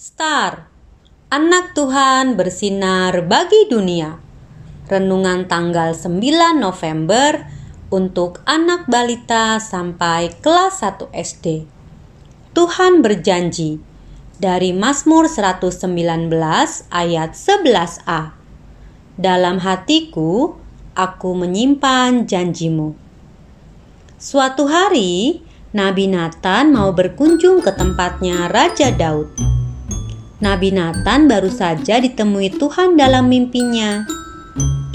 Star, anak Tuhan bersinar bagi dunia. Renungan tanggal 9 November untuk anak balita sampai kelas 1 SD. Tuhan berjanji dari Mazmur 119 ayat 11a. Dalam hatiku aku menyimpan janjimu. Suatu hari, Nabi Nathan mau berkunjung ke tempatnya Raja Daud. Nabi Nathan baru saja ditemui Tuhan dalam mimpinya.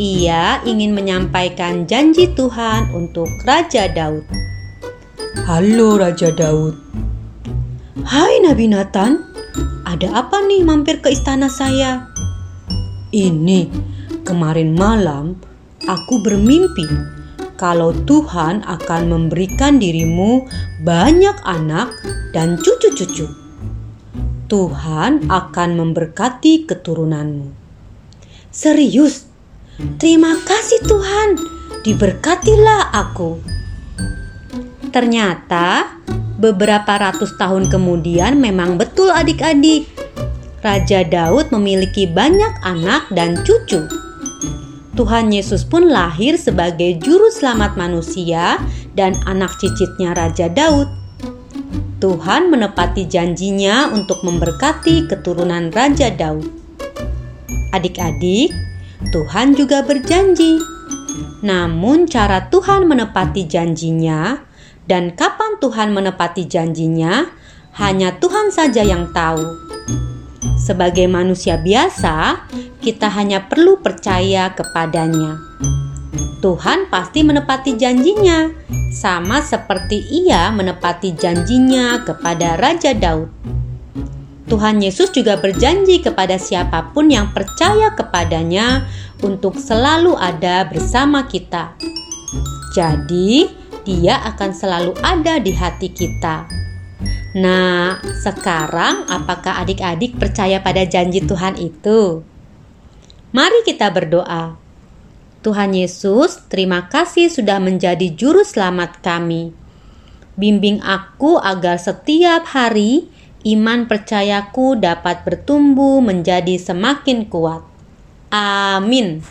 Ia ingin menyampaikan janji Tuhan untuk Raja Daud. Halo Raja Daud. Hai Nabi Nathan, ada apa nih mampir ke istana saya? Ini kemarin malam aku bermimpi kalau Tuhan akan memberikan dirimu banyak anak dan cucu-cucu. Tuhan akan memberkati keturunanmu. Serius? Terima kasih Tuhan, diberkatilah aku. Ternyata beberapa ratus tahun kemudian memang betul adik-adik. Raja Daud memiliki banyak anak dan cucu. Tuhan Yesus pun lahir sebagai juru selamat manusia dan anak cicitnya Raja Daud. Tuhan menepati janjinya untuk memberkati keturunan Raja Daud. Adik-adik, Tuhan juga berjanji. Namun cara Tuhan menepati janjinya dan kapan Tuhan menepati janjinya hanya Tuhan saja yang tahu. Sebagai manusia biasa, kita hanya perlu percaya kepadanya. Tuhan pasti menepati janjinya, sama seperti Ia menepati janjinya kepada Raja Daud. Tuhan Yesus juga berjanji kepada siapa pun yang percaya kepadanya untuk selalu ada bersama kita. Jadi, Dia akan selalu ada di hati kita. Nah, sekarang apakah adik-adik percaya pada janji Tuhan itu? Mari kita berdoa. Tuhan Yesus, terima kasih sudah menjadi juru selamat kami. Bimbing aku agar setiap hari iman percayaku dapat bertumbuh menjadi semakin kuat. Amin.